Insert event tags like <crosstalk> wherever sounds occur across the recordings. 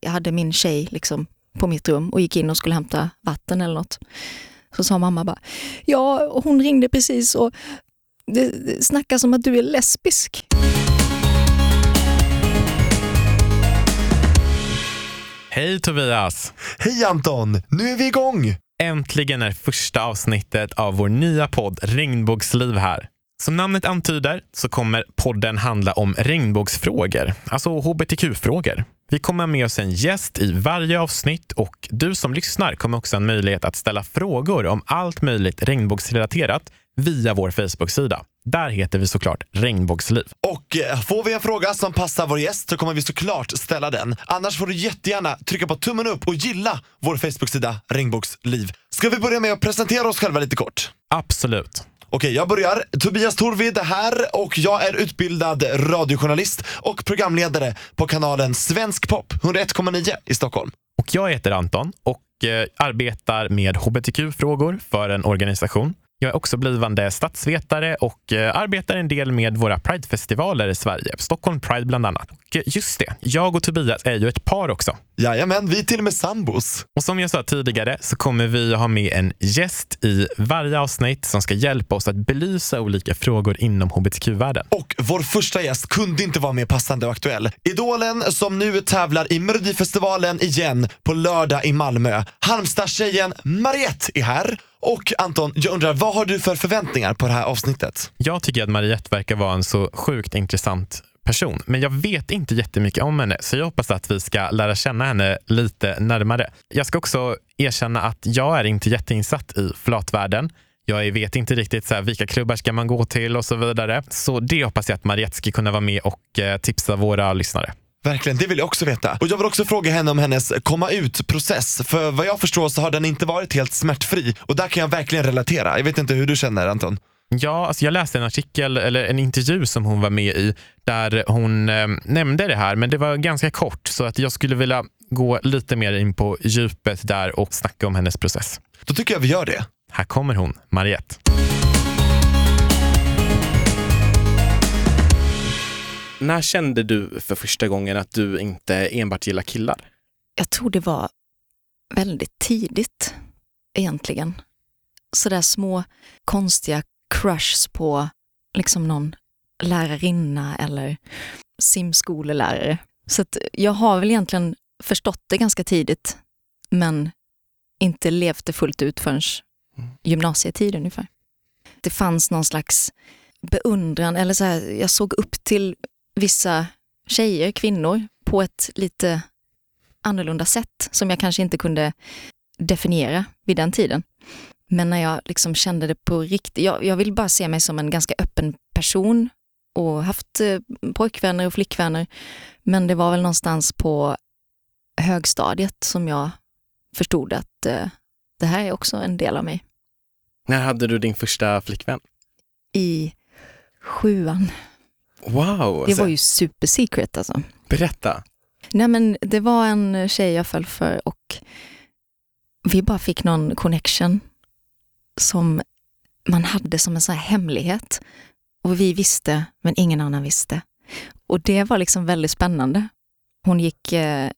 jag hade min tjej liksom på mitt rum och gick in och skulle hämta vatten eller något. Så sa mamma bara, ja hon ringde precis och det, det snackas om att du är lesbisk. Hej Tobias! Hej Anton! Nu är vi igång! Äntligen är första avsnittet av vår nya podd Regnbågsliv här. Som namnet antyder så kommer podden handla om regnbågsfrågor, alltså hbtq-frågor. Vi kommer med oss en gäst i varje avsnitt och du som lyssnar kommer också ha en möjlighet att ställa frågor om allt möjligt regnbågsrelaterat via vår Facebook-sida. Där heter vi såklart Regnbågsliv. Och eh, får vi en fråga som passar vår gäst så kommer vi såklart ställa den. Annars får du jättegärna trycka på tummen upp och gilla vår Facebook-sida Regnbågsliv. Ska vi börja med att presentera oss själva lite kort? Absolut. Okej, jag börjar. Tobias Torvid här och jag är utbildad radiojournalist och programledare på kanalen Svensk Pop 101,9 i Stockholm. Och jag heter Anton och eh, arbetar med hbtq-frågor för en organisation. Jag är också blivande statsvetare och eh, arbetar en del med våra Pridefestivaler i Sverige. Stockholm Pride bland annat. Och eh, just det, jag och Tobias är ju ett par också. Jajamän, vi är till och med sambos. Och som jag sa tidigare så kommer vi ha med en gäst i varje avsnitt som ska hjälpa oss att belysa olika frågor inom hbtq-världen. Och vår första gäst kunde inte vara mer passande och aktuell. Idolen som nu tävlar i Melodifestivalen igen på lördag i Malmö. Halmstadstjejen Mariette är här. Och Anton, jag undrar, vad har du för förväntningar på det här avsnittet? Jag tycker att Mariette verkar vara en så sjukt intressant person, men jag vet inte jättemycket om henne, så jag hoppas att vi ska lära känna henne lite närmare. Jag ska också erkänna att jag är inte jätteinsatt i flatvärlden. Jag vet inte riktigt så här, vilka klubbar ska man gå till och så vidare. Så det hoppas jag att Mariette ska kunna vara med och eh, tipsa våra lyssnare. Verkligen, det vill jag också veta. Och jag vill också fråga henne om hennes komma ut-process. För vad jag förstår så har den inte varit helt smärtfri. Och där kan jag verkligen relatera. Jag vet inte hur du känner Anton? Ja, alltså jag läste en artikel, eller en intervju som hon var med i, där hon eh, nämnde det här, men det var ganska kort, så att jag skulle vilja gå lite mer in på djupet där och snacka om hennes process. Då tycker jag vi gör det. Här kommer hon, Mariette. När kände du för första gången att du inte enbart gillar killar? Jag tror det var väldigt tidigt egentligen. Sådär små konstiga crushs på liksom någon lärarinna eller simskolelärare. Så jag har väl egentligen förstått det ganska tidigt, men inte levt det fullt ut förrän gymnasietid ungefär. Det fanns någon slags beundran, eller så här, jag såg upp till vissa tjejer, kvinnor, på ett lite annorlunda sätt som jag kanske inte kunde definiera vid den tiden. Men när jag liksom kände det på riktigt, jag, jag vill bara se mig som en ganska öppen person och haft eh, pojkvänner och flickvänner. Men det var väl någonstans på högstadiet som jag förstod att eh, det här är också en del av mig. När hade du din första flickvän? I sjuan. Wow! Det var ju super secret alltså. Berätta. Nej men det var en tjej jag föll för och vi bara fick någon connection som man hade som en sån här hemlighet. Och vi visste, men ingen annan visste. Och det var liksom väldigt spännande. Hon gick eh,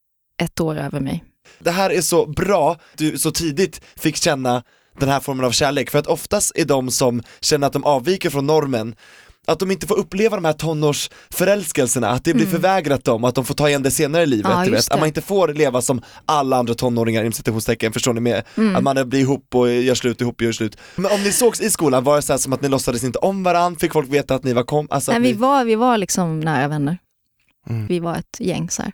ett år över mig. Det här är så bra, du så tidigt fick känna den här formen av kärlek, för att oftast är de som känner att de avviker från normen att de inte får uppleva de här tonårsförälskelserna, att det blir Mm. förvägrat dem, att de får ta igen det senare i livet. Ja, du vet. Att man inte får leva som alla andra tonåringar inom citationstecken, förstår ni med? Mm. Att man blir ihop och gör slut ihop och gör slut. Men om ni sågs i skolan, var det så här som att ni låtsades inte om varandra? Fick folk veta att ni var kom? Alltså Nej, vi, ni, var, vi var liksom nära vänner. Mm. Vi var ett gäng så här.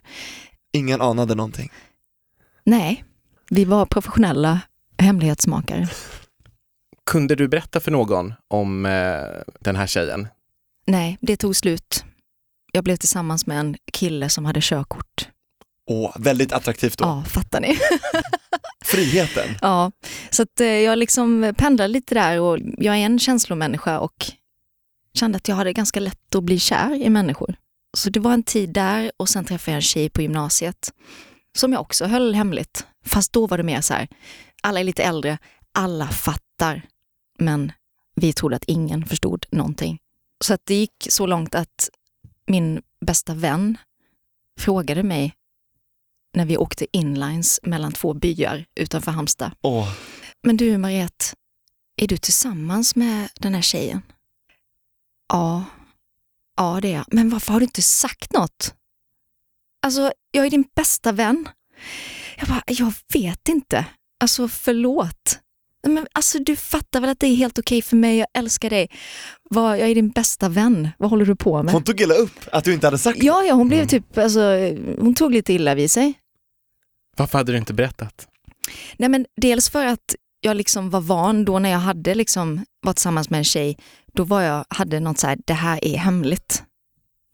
ingen anade någonting? Nej, vi var professionella hemlighetsmakare. Kunde du berätta för någon om eh, den här tjejen? Nej, det tog slut. Jag blev tillsammans med en kille som hade körkort. Åh, väldigt attraktivt då. Ja, fattar ni? <laughs> Friheten. ja, så att eh, jag liksom pendlade lite där och jag är en känslomänniska och kände att jag hade ganska lätt att bli kär i människor. Så det var en tid där och sen träffade jag en tjej på gymnasiet som jag också höll hemligt. Fast då var det mer så här, alla är lite äldre, alla fattar, men vi trodde att ingen förstod någonting. Så att det gick så långt att min bästa vän frågade mig när vi åkte inlines mellan två byar utanför Halmstad. Åh, Men du Mariette, är du tillsammans med den här tjejen? Ja, ja det är jag. Men varför har du inte sagt något? Alltså, jag är din bästa vän. Jag bara, jag vet inte. Alltså förlåt. Men alltså du fattar väl att det är helt okej för mig, jag älskar dig. Vad, jag är din bästa vän. Vad håller du på med? hon tog illa upp att du inte hade sagt Ja, ja, hon blev typ, alltså, hon tog lite illa vid sig. Varför hade du inte berättat? Nej men dels för att jag liksom var van då när jag hade liksom varit tillsammans med en tjej, då var jag, hade något så här, det här är hemligt.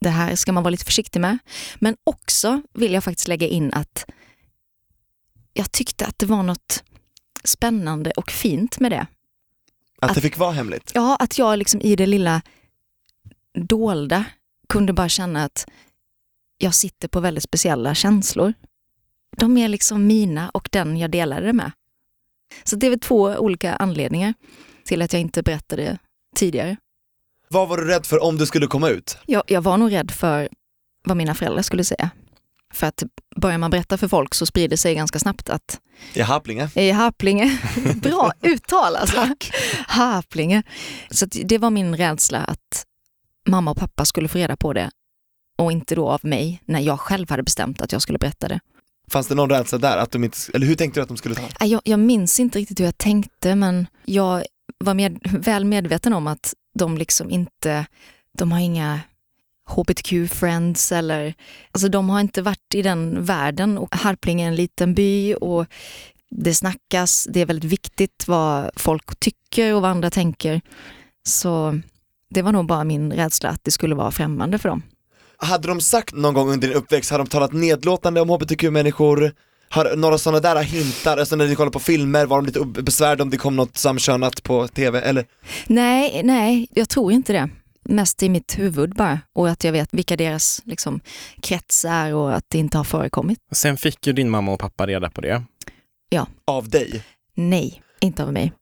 Det här ska man vara lite försiktig med. Men också vill jag faktiskt lägga in att jag tyckte att det var något spännande och fint med det. att det fick vara hemligt. Ja, att jag liksom i det lilla dolda kunde bara känna att jag sitter på väldigt speciella känslor. De är liksom mina och den jag delade det med. Så det är väl två olika anledningar till att jag inte berättade tidigare. Vad var du rädd för om det skulle komma ut? Jag, jag var nog rädd för vad mina föräldrar skulle säga. För att börjar man berätta för folk så sprider sig ganska snabbt att I Harplinge? i Harplinge, <laughs> bra uttal alltså. Harplinge. Så det var min rädsla att mamma och pappa skulle få reda på det och inte då av mig när jag själv hade bestämt att jag skulle berätta det. Fanns det någon rädsla där? Att de inte, eller hur tänkte du att de skulle ta? Nej, Jag, jag minns inte riktigt hur jag tänkte men jag var med, väl medveten om att de liksom inte, de har inga hbtq-friends eller, alltså de har inte varit i den världen och Harplinge är en liten by och det snackas, det är väldigt viktigt vad folk tycker och vad andra tänker. Så det var nog bara min rädsla att det skulle vara främmande för dem. Hade de sagt någon gång under din uppväxt, hade de talat nedlåtande om hbtq-människor? Har några sådana där hintar, alltså när ni kollar på filmer, var de lite besvärade om det kom något samkönat på tv eller? Nej, nej, jag tror inte det. Mest i mitt huvud bara och att jag vet vilka deras liksom, krets är och att det inte har förekommit. Sen fick ju din mamma och pappa reda på det. Av dig? Nej, inte av mig.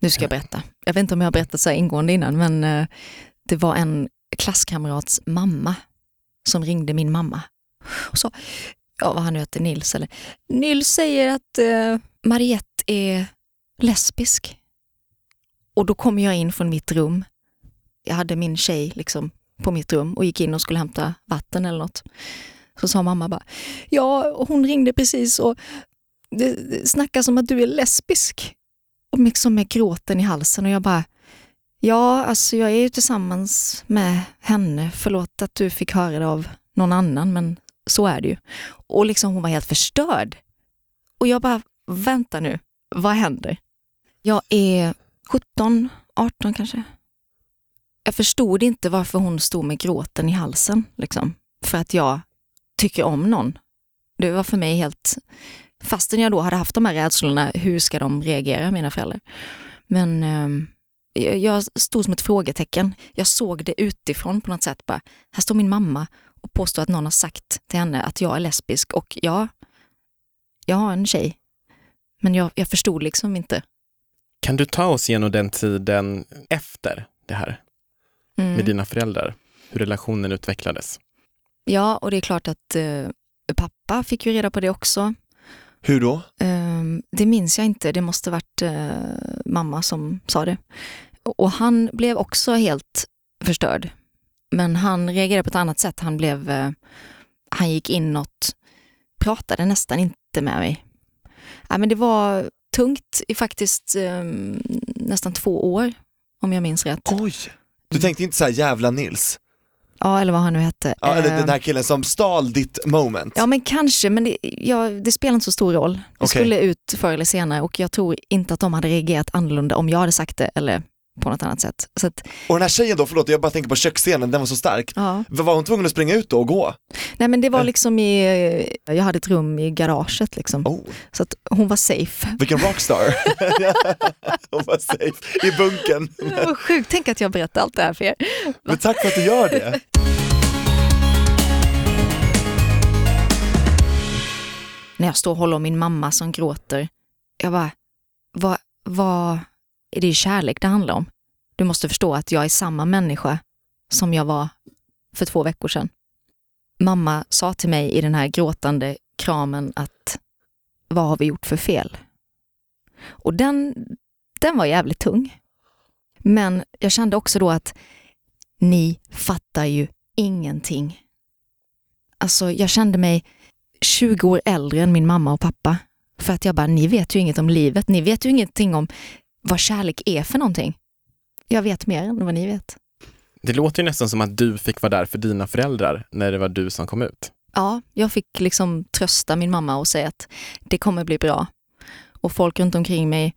Nu ska jag berätta. Jag vet inte om jag har berättat så här ingående innan, men eh, det var en klasskamrats mamma som ringde min mamma och sa, ja vad han nu heter, Nils eller, Nils säger att eh, Mariette är lesbisk. Och då kom jag in från mitt rum. Jag hade min tjej liksom på mitt rum och gick in och skulle hämta vatten eller något. Så sa mamma bara, ja hon ringde precis och det, det snackas om att du är lesbisk. Och liksom med gråten i halsen och jag bara, ja alltså jag är ju tillsammans med henne, förlåt att du fick höra det av någon annan men så är det ju. Och liksom hon var helt förstörd. Och jag bara, vänta nu, vad händer? Jag är 17, 18 kanske. Jag förstod inte varför hon stod med gråten i halsen, liksom. För att jag tycker om någon. Det var för mig helt, fastän jag då hade haft de här rädslorna, hur ska de reagera, mina föräldrar? Men eh, jag- jag stod som ett frågetecken. Jag såg det utifrån på något sätt. Bara, här står min mamma och påstår att någon har sagt till henne att jag är lesbisk och ja, jag har en tjej. Men jag, jag förstod liksom inte. Kan du ta oss igenom den tiden efter det här Mm. med dina föräldrar? Hur relationen utvecklades? Ja, och det är klart att eh, pappa fick ju reda på det också. Hur då? Ehm, det minns jag inte, det måste varit eh, mamma som sa det. Och, och han blev också helt förstörd. Men han reagerade på ett annat sätt. Han, blev, eh, han gick inåt, pratade nästan inte med mig. Ja, men det var tungt i faktiskt eh, nästan två år, om jag minns rätt. Oj! Du tänkte inte så här jävla Nils? Ja, eller vad han nu hette. Ja, eller den här killen som stal ditt moment? Ja men kanske, men det, ja, det spelar inte så stor roll. Det Okej. skulle ut förr eller senare och jag tror inte att de hade reagerat annorlunda om jag hade sagt det eller på något annat sätt. Så att, Och den här tjejen då, förlåt jag bara tänker på köksscenen, den var så stark. ja. Var hon tvungen att springa ut då och gå? Nej men det var Eh. liksom i, jag hade ett rum i garaget liksom. Oh, Så att hon var safe. vilken rockstar! <laughs> hon var safe i bunkern. Vad sjukt, tänk att jag berättar allt det här för er. Men tack för att du gör det. När jag står och håller om min mamma som gråter, jag bara, vad, vad är det kärlek det handlar om? Du måste förstå att jag är samma människa som jag var för två veckor sedan. Mamma sa till mig i den här gråtande kramen att vad har vi gjort för fel? Och den, den var jävligt tung. Men jag kände också då att ni fattar ju ingenting. Alltså jag kände mig 20 år äldre än min mamma och pappa. För att jag bara, ni vet ju inget om livet. Ni vet ju ingenting om vad kärlek är för någonting. Jag vet mer än vad ni vet. Det låter ju nästan som att du fick vara där för dina föräldrar när det var du som kom ut. Ja, jag fick liksom trösta min mamma och säga att det kommer bli bra. Och folk runt omkring mig,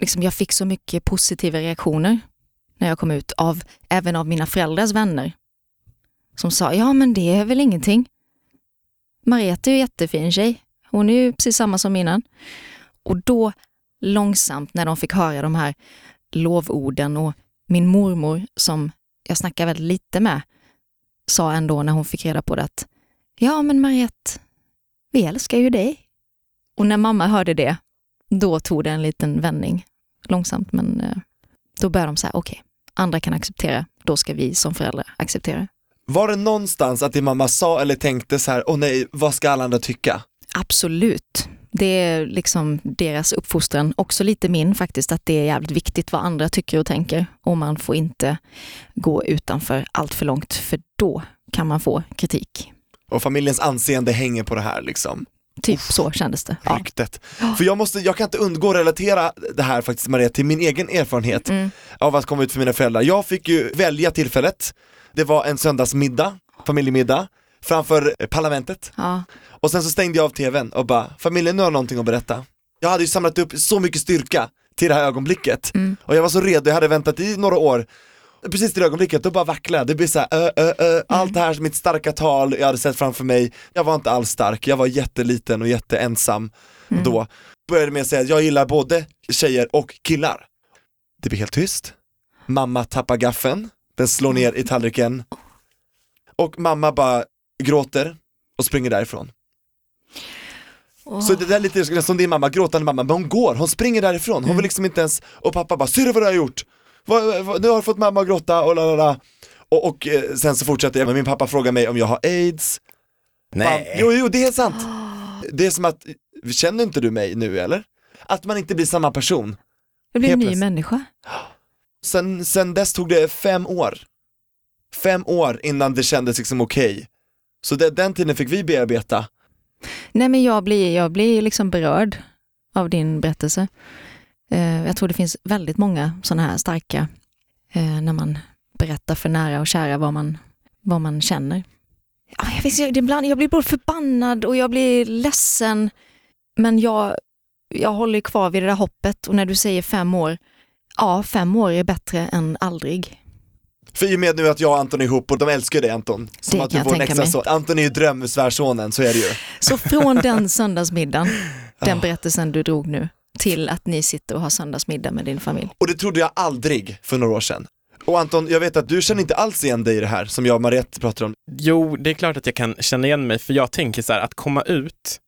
liksom jag fick så mycket positiva reaktioner när jag kom ut, av, även av mina föräldrars vänner. Som sa, ja men det är väl ingenting. Mariette är ju jättefin tjej. Hon är ju precis samma som innan. Och då långsamt när de fick höra de här lovorden och min mormor som jag snackar väldigt lite med sa ändå när hon fick reda på det att ja men Mariette, vi älskar ju dig. Och när mamma hörde det, då tog det en liten vändning långsamt men eh, då började de säga okej, okay, andra kan acceptera, då ska vi som föräldrar acceptera. Var det någonstans att din mamma sa eller tänkte så här, åh nej, vad ska alla andra tycka? Absolut. Det är liksom deras uppfostran, också lite min faktiskt, att det är jävligt viktigt vad andra tycker och tänker. Och man får inte gå utanför allt för långt, för då kan man få kritik. Och familjens anseende hänger på det här liksom? Typ så kändes det. Ja. Ryktet. För jag, måste, jag kan inte undgå att relatera det här faktiskt Maria till min egen erfarenhet mm. av att komma ut för mina föräldrar. Jag fick ju välja tillfället, det var en söndagsmiddag, familjemiddag, framför parlamentet. Ja. Och sen så stängde jag av tvn och bara, familjen nu har någonting att berätta. Jag hade ju samlat upp så mycket styrka till det här ögonblicket mm. och jag var så redo, jag hade väntat i några år Precis det ögonblicket, då bara vacklade det blir såhär, ö, ö, ö, mm. allt det här, mitt starka tal jag hade sett framför mig, jag var inte alls stark, jag var jätteliten och jätteensam mm. då. Började med att säga att jag gillar både tjejer och killar. Det blir helt tyst, mamma tappar gaffeln, den slår ner i tallriken och mamma bara gråter och springer därifrån. Oh. Så det där är lite som din mamma, gråtande mamma, men hon går, hon springer därifrån, hon vill mm. liksom inte ens, och pappa bara, ser du vad du har gjort? Nu har du fått mamma att gråta och lalala. Och, och eh, sen så fortsätter jag, men min pappa frågar mig om jag har aids. Nej. Jo, jo, det är sant. Det är som att, känner inte du mig nu eller? Att man inte blir samma person. Jag blir en ny människa. Sen, sen dess tog det fem år. Fem år innan det kändes liksom okej. Okay. Så det, den tiden fick vi bearbeta. Nej men jag blir, jag blir liksom berörd av din berättelse. Eh, jag tror det finns väldigt många sådana här starka, eh, när man berättar för nära och kära vad man, vad man känner. Jag, vet, ibland, jag blir både förbannad och jag blir ledsen, men jag, jag håller kvar vid det där hoppet och när du säger fem år, ja, fem år är bättre än aldrig. För i och med nu att jag och Anton är ihop och de älskar dig Anton. Som det att du får en extra son. Anton är ju drömsvärsonen, så är det ju. Så från den <laughs> söndagsmiddagen, den berättelsen du drog nu, till att ni sitter och har söndagsmiddag med din familj. Och det trodde jag aldrig för några år sedan. Och Anton, jag vet att du känner inte alls igen dig i det här som jag och Mariette pratar om. Jo, det är klart att jag kan känna igen mig, för jag tänker så här, att komma ut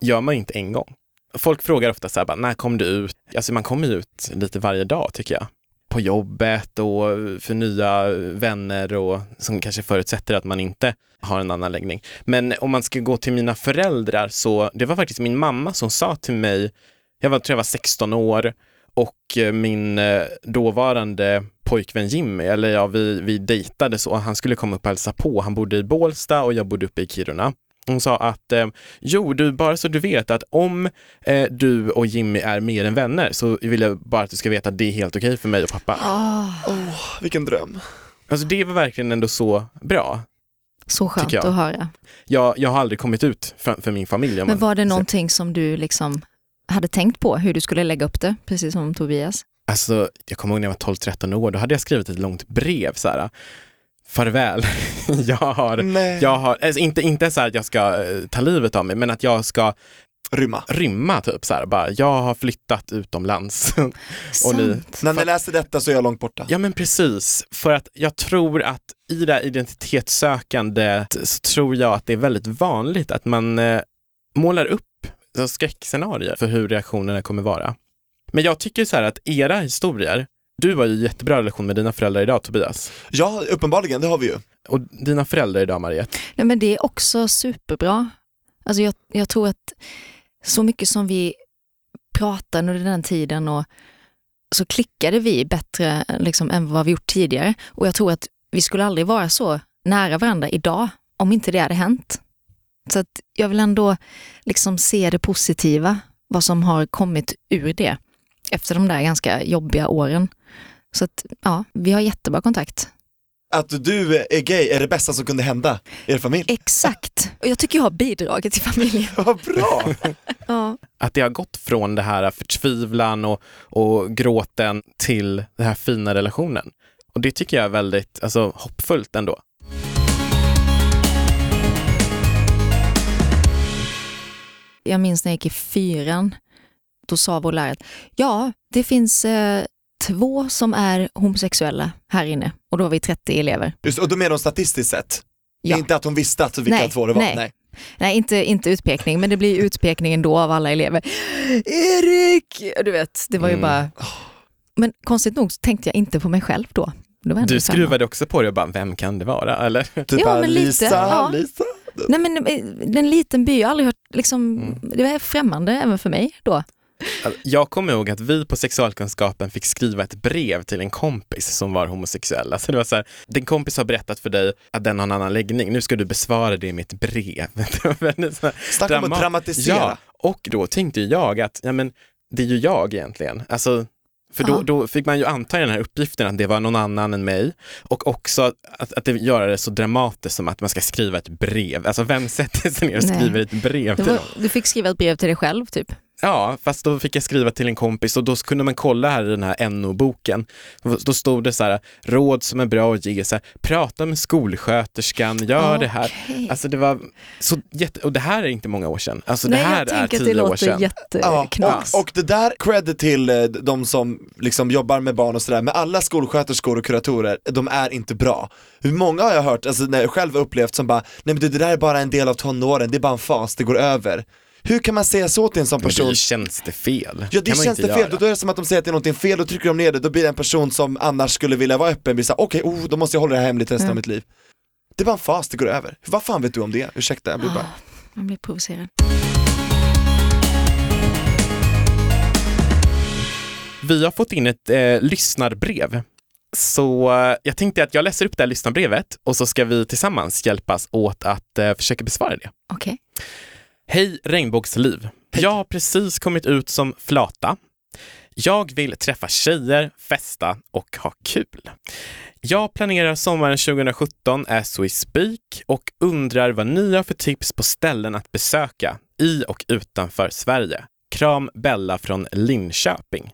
gör man inte en gång. Folk frågar ofta så här, bara, när kom du ut? Alltså man kommer ut lite varje dag tycker jag på jobbet och för nya vänner och som kanske förutsätter att man inte har en annan läggning. Men om man ska gå till mina föräldrar så det var faktiskt min mamma som sa till mig, jag var, tror jag var 16 år och eh, min eh, dåvarande pojkvän Jimmy, eller ja, vi, vi dejtade så, han skulle komma upp och hälsa på. Han bodde i Bålsta och jag bodde uppe i Kiruna. Hon sa att, eh, jo du, bara så du vet att om eh, du och Jimmy är mer än vänner så vill jag bara att du ska veta att det är helt okej för mig och pappa. Oh. oh, vilken dröm. Alltså det var verkligen ändå så bra. Så skönt att höra. Jag, jag har aldrig kommit ut för, för min familj. Men var det någonting som du liksom hade tänkt på, hur du skulle lägga upp det, precis som Tobias? Alltså, jag kommer ihåg när jag var 12-13 år, då hade jag skrivit ett långt brev så här farväl. <laughs> jag har, jag har alltså inte, inte så att jag ska eh, ta livet av mig, men att jag ska Rymma. Rymma typ så här, bara, jag har flyttat utomlands. <laughs> och ni, När ni läser detta så är jag långt borta. Ja men precis, för att jag tror att i det här identitetssökandet så tror jag att det är väldigt vanligt att man eh, målar upp skräckscenarier för hur reaktionerna kommer vara. Men jag tycker så här att era historier, du har ju jättebra relation med dina föräldrar idag Tobias. Ja, uppenbarligen, det har vi ju. Och dina föräldrar idag Mariette? Nej men det är också superbra. Alltså jag, jag tror att så mycket som vi pratade under den tiden och så klickade vi bättre liksom, än vad vi gjort tidigare. Och jag tror att vi skulle aldrig vara så nära varandra idag om inte det hade hänt. Så att jag vill ändå liksom se det positiva, vad som har kommit ur det efter de där ganska jobbiga åren. Så att ja, vi har jättebra kontakt. Att du är gay är det bästa som kunde hända er familj. Exakt. <laughs> Och jag tycker jag har bidragit till familjen. <laughs> Vad bra! <laughs> Ja. Att det har gått från det här förtvivlan och, och gråten till den här fina relationen. Och det tycker jag är väldigt alltså, hoppfullt ändå. Jag minns när jag gick i fyran, då sa vår lärare att ja, det finns eh, två som är homosexuella här inne och då var vi 30 elever. Just, och då menar hon statistiskt sett? Ja. Inte att hon visste att vilka Nej, två det var? nej. Nej, inte, inte utpekning, men det blir utpekning ändå av alla elever. Erik! Du vet, det var ju Mm. bara... Men konstigt nog så tänkte jag inte på mig själv då. Du skruvade också på det och bara, vem kan det vara? Eller? Typ Ja, bara, men lite, Lisa, ja. Lisa. Nej men eh, en liten by, jag har aldrig hört, liksom, Mm. det var främmande även för mig då. Jag kommer ihåg att vi på sexualkunskapen fick skriva ett brev till en kompis som var homosexuell. Alltså det var så här, din kompis har berättat för dig att den har en annan läggning, nu ska du besvara det med ett brev. <laughs> Snacka om att drama- dramatisera. Ja, och då tänkte jag att, ja men det är ju jag egentligen. Alltså, för då, då fick man ju anta i den här uppgiften att det var någon annan än mig och också att, att det gör det så dramatiskt som att man ska skriva ett brev. Alltså vem sätter sig ner och Nej. skriver ett brev till var, du fick skriva ett brev till dig själv typ. Ja, fast då fick jag skriva till en kompis och då kunde man kolla här i den här NO-boken. Då stod det så här, råd som är bra att ge, så här, prata med skolsköterskan, gör det här. Alltså det var så jätte, och det här är inte många år sedan. Alltså Nej, det här jag är tänker tio att det år låter sedan. Ja, jätteknas. och, och det där, cred till eh, de som liksom jobbar med barn och sådär, men alla skolsköterskor och kuratorer, de är inte bra. Hur många har jag hört, alltså när jag själv upplevt som bara, nej men det, det där är bara en del av tonåren, det är bara en fas, det går över. Hur kan man säga så till en sån Men det person? ju tjänstefel. Ja det Kan känns det fel, göra. då är det som att de säger att det är någonting fel, då trycker de ner det, då blir det en person som annars skulle vilja vara öppen, blir såhär, okej, oh, då måste jag hålla det här hemligt resten Mm. av mitt liv. Det är bara en fas, det går över. Vad fan vet du om det? Ursäkta, jag blir bara... Man blir provocerad. Vi har fått in ett eh, lyssnarbrev. Så eh, jag tänkte att jag läser upp det här lyssnarbrevet och så ska vi tillsammans hjälpas åt att eh, försöka besvara det. Okej. Hej regnbågsliv. Jag har precis kommit ut som flata. Jag vill träffa tjejer, festa och ha kul. Jag planerar sommaren 2017 as we speak och undrar vad ni har för tips på ställen att besöka i och utanför Sverige. Kram Bella från Linköping.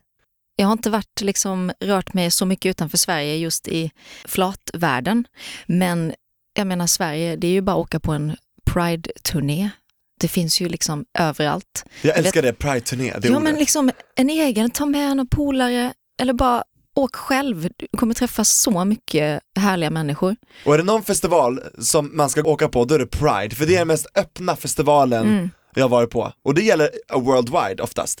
Jag har inte varit, liksom, rört mig så mycket utanför Sverige just i flatvärlden. Men jag menar Sverige, det är ju bara att åka på en Pride-turné. Det finns ju liksom överallt. Jag älskar det, Pride-turné, det ja ordet. men liksom en egen, ta med någon polare eller bara åk själv. Du kommer träffa så mycket härliga människor. Och är det någon festival som man ska åka på, då är det Pride, för det är den mest öppna festivalen Mm. jag har varit på. Och det gäller worldwide oftast.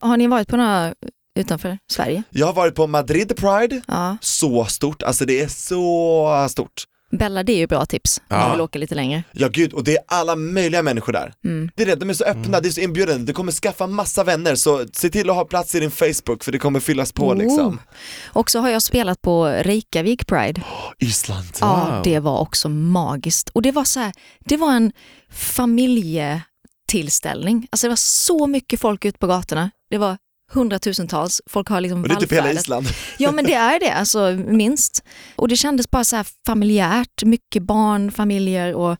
Har ni varit på några utanför Sverige? Jag har varit på Madrid Pride, Ja. så stort, alltså det är så stort. Bella, det är ju bra tips om Ja. man vill åka lite längre. Ja gud, och det är alla möjliga människor där. Mm. Det är det, de är så öppna, det är så inbjudande, du kommer skaffa massa vänner så se till att ha plats i din Facebook för det kommer fyllas på Oh. liksom. Och så har jag spelat på Reykjavik Pride. <gasps> Island. Ja, Wow. det var också magiskt. Och det var så här, det var en familjetillställning. Alltså det var så mycket folk ute på gatorna. Det var hundratusentals. Folk har liksom Och det är typ hela. Island. <laughs> Ja men det är det, alltså minst. Och det kändes bara så här familjärt, mycket barn, familjer och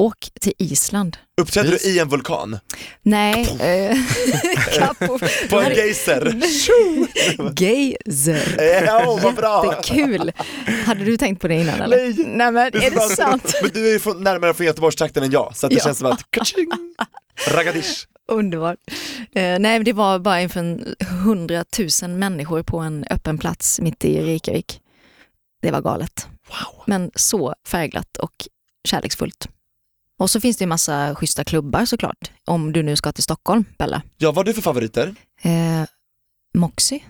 åk till Island. Uppträdde du i en vulkan? Nej, eh. <laughs> På en <laughs> Nej. geyser? Geyser. Ja, vad bra! Jättekul. Hade du tänkt på det innan eller? Nej. Nej men är det sant? Men du är ju närmare från Göteborgstrakten än jag, så att det Ja. känns som att ragadish. Underbart. Eh, nej, det var bara inför en hundratusen människor på en öppen plats mitt i Reykjavik. Det var galet. Wow. Men så färgglatt och kärleksfullt. Och så finns det ju massa schyssta klubbar såklart. Om du nu ska till Stockholm, Bella. Ja, vad har du för favoriter? Eh, Moxie.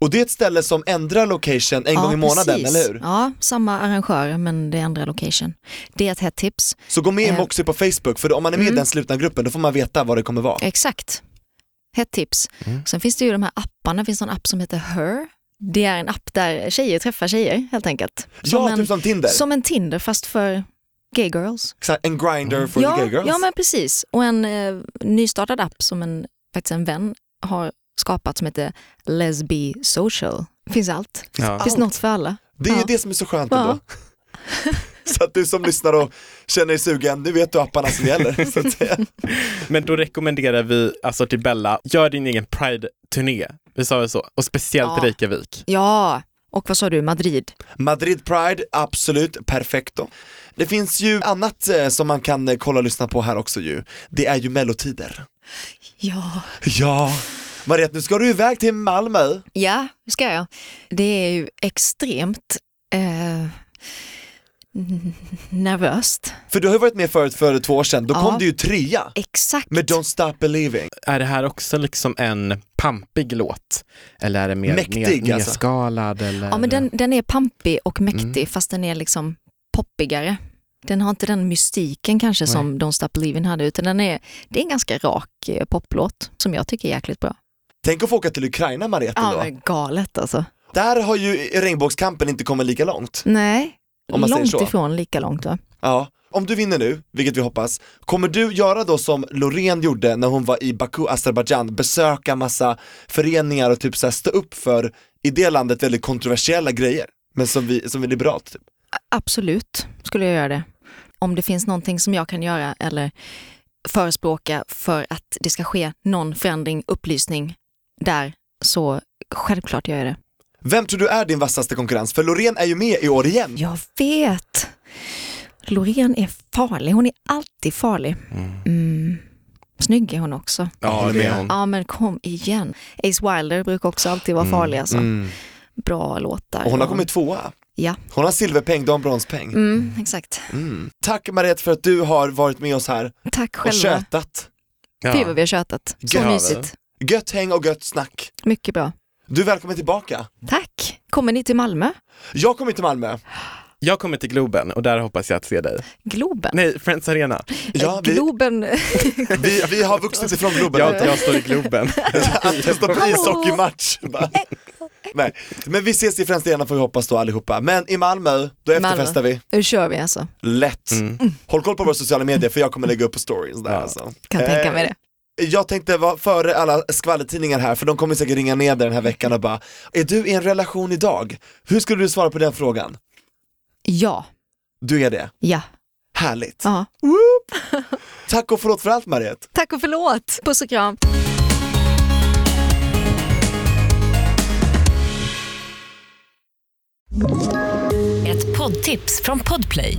Och det är ett ställe som ändrar location en ja, gång i månaden, precis. eller hur? Ja, samma arrangör men det är andra location. Det är ett hett tips. Så gå med i Eh. Moxie på Facebook, för om man är med i Mm. den slutna gruppen då får man veta vad det kommer vara. Exakt. Hett tips. Mm. Sen finns det ju de här apparna, det finns en app som heter Her. Det är en app där tjejer träffar tjejer helt enkelt. Som, ja, en, typ som Tinder. som en Tinder fast för gay girls. Exakt, En grinder for ja, the gay girls. ja men precis. Och en eh, nystartad app som en, faktiskt en vän har skapat som heter Lesbi Social. Finns allt. Ja. Finns Allt. något för alla. Det är ju Ja. det som är så skönt Ja. ändå. <laughs> Så att du som lyssnar och känner dig sugen, nu vet du apparna som gäller. Så att säga. <laughs> Men då rekommenderar vi alltså till Bella, gör din egen Pride-turné. Vi sa väl så? Och speciellt Ja. Reykjavik. Ja, och vad sa du, Madrid? Madrid Pride, absolut, perfekto. Det finns ju annat eh, som man kan eh, kolla och lyssna på här också ju. Det är ju mellotider. Ja. Ja, Mariette nu ska du iväg till Malmö. Ja, det ska jag. Det är ju extremt eh, nervöst. För du har ju varit med förut för två år sedan, då Ja. kom du ju trea Exakt. med Don't Stop Believing. Är det här också liksom en pampig låt? Eller är det mer Mäktig, mer, alltså. nedskalad? Eller? Ja, men den, den är pampig och mäktig Mm. fast den är liksom poppigare. Den har inte den mystiken kanske Nej. som Don't Stop Believing hade utan den är, det är en ganska rak eh, poplåt som jag tycker är jäkligt bra. Tänk att få åka till Ukraina Mariette Ja, men galet alltså. Där har ju regnbågskampen inte kommit lika långt. Nej, långt ifrån lika långt va? Ja. Om du vinner nu, vilket vi hoppas, kommer du göra då som Loreen gjorde när hon var i Baku, Azerbajdzjan, besöka massa föreningar och typ så här stå upp för, i det landet, väldigt kontroversiella grejer, men som vi, som är liberalt typ. Absolut skulle jag göra det. Om det finns någonting som jag kan göra eller förespråka för att det ska ske någon förändring, upplysning där, så självklart gör jag det. Vem tror du är din vassaste konkurrens? För Loreen är ju med i år igen. Jag vet! Loreen är farlig, hon är alltid farlig. Mm. Snygg är hon också. Ja, det är med. hon. Ja men kom igen. Ace Wilder brukar också alltid vara farlig alltså. Mm. Bra låtar. Och hon har kommit tvåa. Ja, Hon har silverpeng, du har en bronspeng. mm, exakt. Mm. Tack Mariette för att du har varit med oss här Tack och själva. tjötat. Fy vad vi har tjötat. Så Ja, mysigt. Gött häng och gött snack. Mycket bra. Du är välkommen tillbaka. Tack. Kommer ni till Malmö? Jag kommer till Malmö. Jag kommer till Globen och där hoppas jag att se dig. Globen? Nej, Friends Arena. Ja, vi, Globen. vi, vi har vuxit ifrån Globen. Jag, jag står i Globen. <laughs> Anton står på ishockeymatch. <laughs> Nej, men vi ses i Friends Arena får vi hoppas då allihopa. Men i Malmö, då efterfestar vi. Nu kör vi alltså. Lätt. Mm. Håll koll på våra sociala medier för jag kommer lägga upp på stories där Ja. alltså. Kan tänka mig det. Jag tänkte vara före alla skvallertidningar här, för de kommer säkert ringa ner den här veckan och bara, är du i en relation idag? Hur skulle du svara på den frågan? Ja. Du är det? Ja. Härligt. ja. <laughs> Tack och förlåt för allt Mariette. Tack och förlåt. Puss och kram. Ett poddtips från Podplay.